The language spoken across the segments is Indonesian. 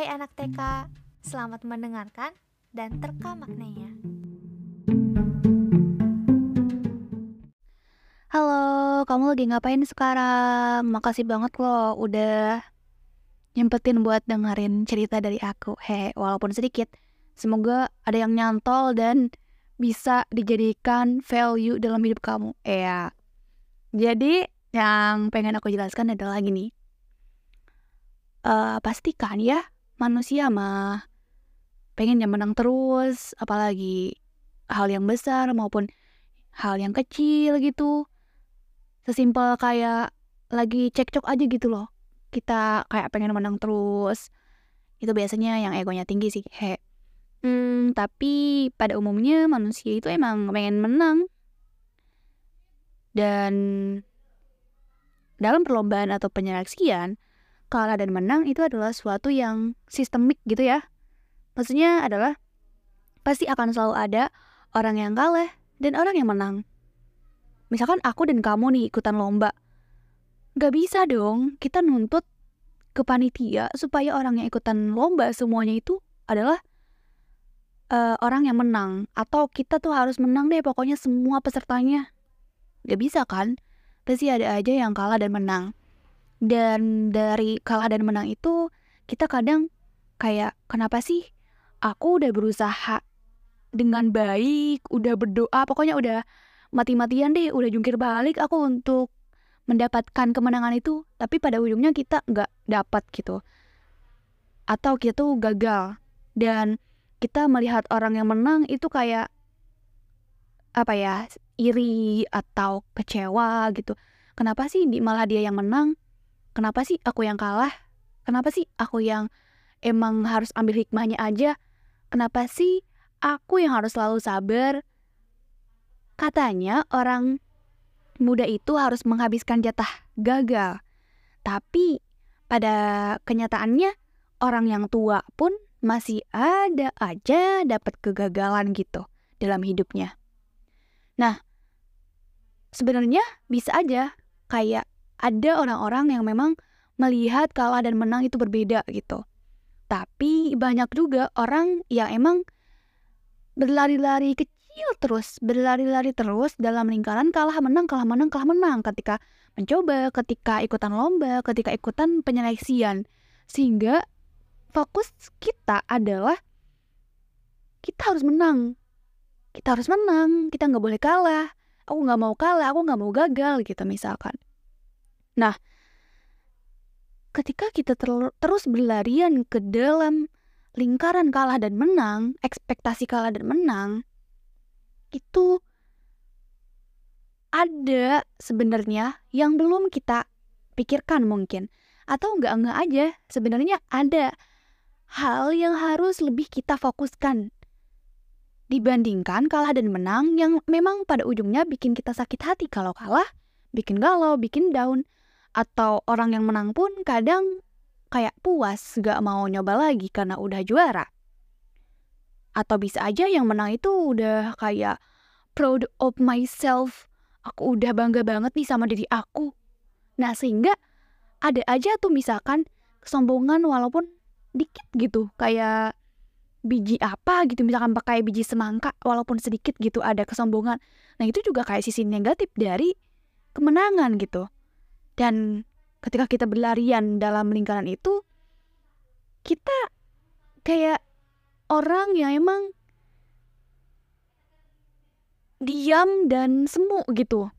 Hai anak TK, selamat mendengarkan dan terka maknanya. Halo, kamu lagi ngapain sekarang? Makasih banget loh udah nyempetin buat dengerin cerita dari aku. He, walaupun sedikit. Semoga ada yang nyantol dan bisa dijadikan value dalam hidup kamu. Ya. Jadi, yang pengen aku jelaskan adalah gini. Uh, pastikan ya, manusia mah pengen yang menang terus, apalagi hal yang besar maupun hal yang kecil gitu. Sesimpel kayak lagi cekcok aja gitu loh. Kita kayak pengen menang terus. Itu biasanya yang egonya tinggi sih. He. Hmm, tapi pada umumnya manusia itu emang pengen menang. Dan dalam perlombaan atau penyeleksian, kalah dan menang itu adalah suatu yang sistemik gitu ya. Maksudnya adalah pasti akan selalu ada orang yang kalah dan orang yang menang. Misalkan aku dan kamu nih ikutan lomba. Gak bisa dong kita nuntut ke panitia supaya orang yang ikutan lomba semuanya itu adalah uh, orang yang menang. Atau kita tuh harus menang deh pokoknya semua pesertanya. Gak bisa kan? Pasti ada aja yang kalah dan menang dan dari kalah dan menang itu kita kadang kayak kenapa sih aku udah berusaha dengan baik, udah berdoa, pokoknya udah mati-matian deh, udah jungkir balik aku untuk mendapatkan kemenangan itu, tapi pada ujungnya kita nggak dapat gitu. Atau kita tuh gagal. Dan kita melihat orang yang menang itu kayak apa ya, iri atau kecewa gitu. Kenapa sih malah dia yang menang? Kenapa sih aku yang kalah? Kenapa sih aku yang emang harus ambil hikmahnya aja? Kenapa sih aku yang harus selalu sabar? Katanya orang muda itu harus menghabiskan jatah gagal. Tapi pada kenyataannya orang yang tua pun masih ada aja dapat kegagalan gitu dalam hidupnya. Nah, sebenarnya bisa aja kayak ada orang-orang yang memang melihat kalah dan menang itu berbeda gitu. Tapi banyak juga orang yang emang berlari-lari kecil terus, berlari-lari terus dalam lingkaran kalah menang, kalah menang, kalah menang ketika mencoba, ketika ikutan lomba, ketika ikutan penyeleksian. Sehingga fokus kita adalah kita harus menang. Kita harus menang, kita nggak boleh kalah. Aku nggak mau kalah, aku nggak mau gagal gitu misalkan. Nah, ketika kita ter terus berlarian ke dalam lingkaran kalah dan menang, ekspektasi kalah dan menang, itu ada sebenarnya yang belum kita pikirkan mungkin. Atau enggak-enggak aja, sebenarnya ada hal yang harus lebih kita fokuskan dibandingkan kalah dan menang yang memang pada ujungnya bikin kita sakit hati kalau kalah, bikin galau, bikin down atau orang yang menang pun kadang kayak puas gak mau nyoba lagi karena udah juara. Atau bisa aja yang menang itu udah kayak proud of myself. Aku udah bangga banget nih sama diri aku. Nah sehingga ada aja tuh misalkan kesombongan walaupun dikit gitu. Kayak biji apa gitu misalkan pakai biji semangka walaupun sedikit gitu ada kesombongan. Nah itu juga kayak sisi negatif dari kemenangan gitu. Dan ketika kita berlarian dalam lingkaran itu, kita kayak orang yang emang diam dan semu gitu.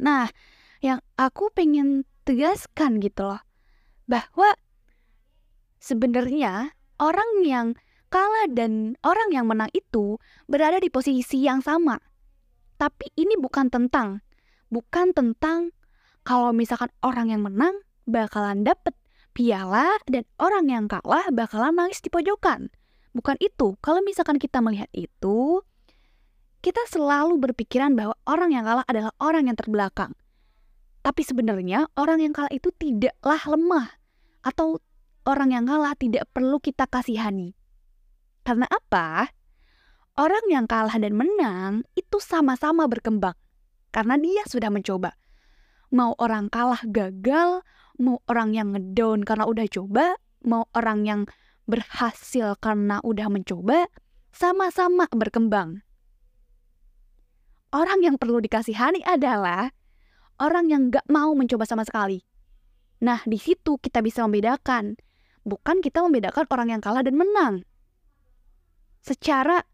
Nah, yang aku pengen tegaskan gitu loh, bahwa sebenarnya orang yang kalah dan orang yang menang itu berada di posisi yang sama. Tapi ini bukan tentang, bukan tentang kalau misalkan orang yang menang bakalan dapet piala dan orang yang kalah bakalan nangis di pojokan. Bukan itu. Kalau misalkan kita melihat itu, kita selalu berpikiran bahwa orang yang kalah adalah orang yang terbelakang. Tapi sebenarnya orang yang kalah itu tidaklah lemah atau orang yang kalah tidak perlu kita kasihani. Karena apa? Orang yang kalah dan menang itu sama-sama berkembang karena dia sudah mencoba mau orang kalah gagal, mau orang yang ngedown karena udah coba, mau orang yang berhasil karena udah mencoba, sama-sama berkembang. Orang yang perlu dikasihani adalah orang yang gak mau mencoba sama sekali. Nah, di situ kita bisa membedakan. Bukan kita membedakan orang yang kalah dan menang. Secara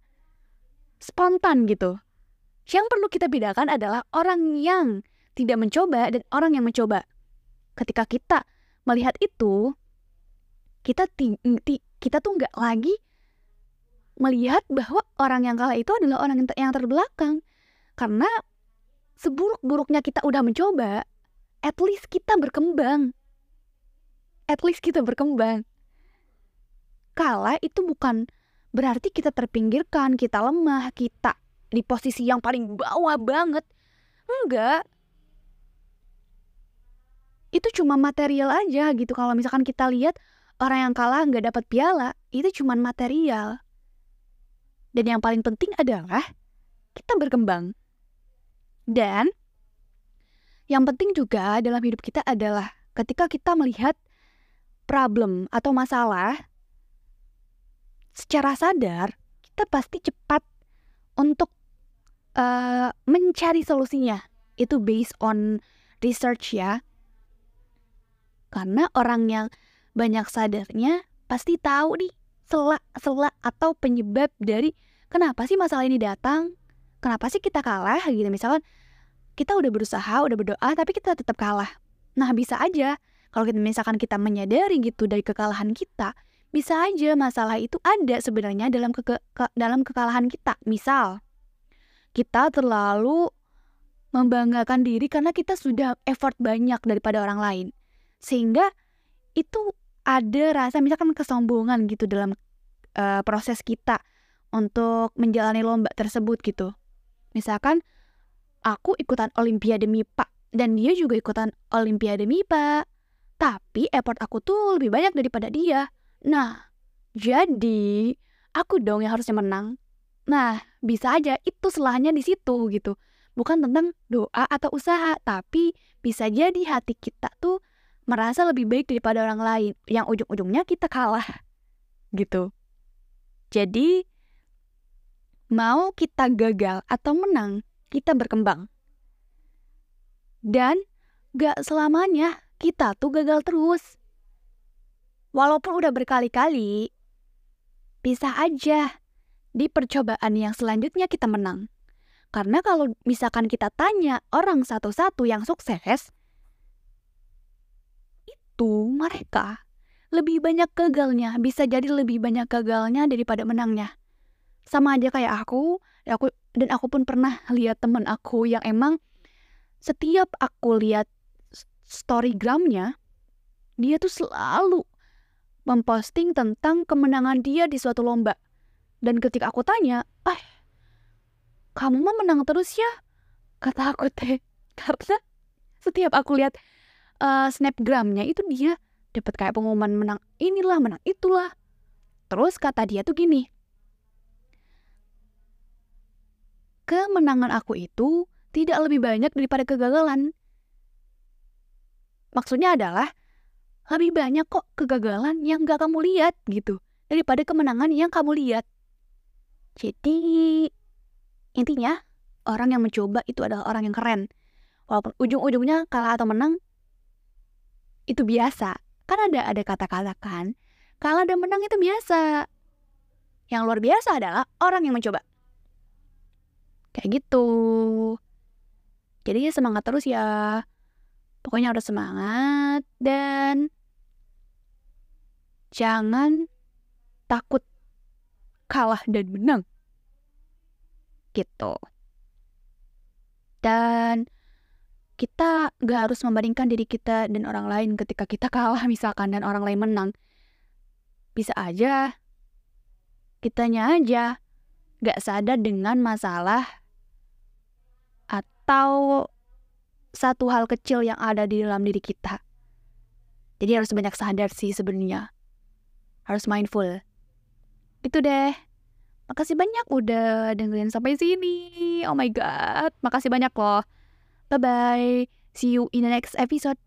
spontan gitu. Yang perlu kita bedakan adalah orang yang tidak mencoba dan orang yang mencoba. Ketika kita melihat itu, kita ti, ti, kita tuh nggak lagi melihat bahwa orang yang kalah itu adalah orang yang, ter, yang terbelakang. Karena seburuk-buruknya kita udah mencoba, at least kita berkembang. At least kita berkembang. Kalah itu bukan berarti kita terpinggirkan, kita lemah, kita di posisi yang paling bawah banget. Enggak. Itu cuma material aja gitu. Kalau misalkan kita lihat orang yang kalah nggak dapat piala, itu cuma material. Dan yang paling penting adalah kita berkembang. Dan yang penting juga dalam hidup kita adalah ketika kita melihat problem atau masalah secara sadar, kita pasti cepat untuk uh, mencari solusinya. Itu based on research ya. Karena orang yang banyak sadarnya pasti tahu nih selak-selak atau penyebab dari kenapa sih masalah ini datang, kenapa sih kita kalah gitu. Misalkan kita udah berusaha, udah berdoa, tapi kita tetap kalah. Nah bisa aja kalau kita misalkan kita menyadari gitu dari kekalahan kita, bisa aja masalah itu ada sebenarnya dalam ke, ke dalam kekalahan kita. Misal, kita terlalu membanggakan diri karena kita sudah effort banyak daripada orang lain. Sehingga itu ada rasa misalkan kesombongan gitu dalam uh, proses kita untuk menjalani lomba tersebut gitu. Misalkan aku ikutan olimpiade MIPA dan dia juga ikutan olimpiade MIPA. Tapi effort aku tuh lebih banyak daripada dia. Nah, jadi aku dong yang harusnya menang. Nah, bisa aja itu selahnya di situ gitu. Bukan tentang doa atau usaha, tapi bisa jadi hati kita tuh merasa lebih baik daripada orang lain yang ujung-ujungnya kita kalah. Gitu. Jadi mau kita gagal atau menang, kita berkembang. Dan gak selamanya kita tuh gagal terus. Walaupun udah berkali-kali, bisa aja di percobaan yang selanjutnya kita menang. Karena kalau misalkan kita tanya orang satu-satu yang sukses, itu mereka lebih banyak gagalnya, bisa jadi lebih banyak gagalnya daripada menangnya. Sama aja kayak aku, aku dan aku pun pernah lihat temen aku yang emang setiap aku lihat storygramnya, dia tuh selalu memposting tentang kemenangan dia di suatu lomba. Dan ketika aku tanya, ah, kamu mah menang terus ya? Kata aku teh, karena setiap aku lihat uh, snapgramnya itu dia dapat kayak pengumuman menang inilah, menang itulah. Terus kata dia tuh gini, kemenangan aku itu tidak lebih banyak daripada kegagalan. Maksudnya adalah lebih banyak kok kegagalan yang gak kamu lihat gitu daripada kemenangan yang kamu lihat. Jadi intinya orang yang mencoba itu adalah orang yang keren. Walaupun ujung-ujungnya kalah atau menang itu biasa. Kan ada ada kata-kata kan, kalah dan menang itu biasa. Yang luar biasa adalah orang yang mencoba. Kayak gitu. Jadi semangat terus ya. Pokoknya harus semangat dan jangan takut kalah dan menang. Gitu. Dan kita gak harus membandingkan diri kita dan orang lain ketika kita kalah misalkan dan orang lain menang. Bisa aja kitanya aja gak sadar dengan masalah atau satu hal kecil yang ada di dalam diri kita. Jadi harus banyak sadar sih sebenarnya. Harus mindful. Itu deh. Makasih banyak udah dengerin sampai sini. Oh my god, makasih banyak loh. Bye bye. See you in the next episode.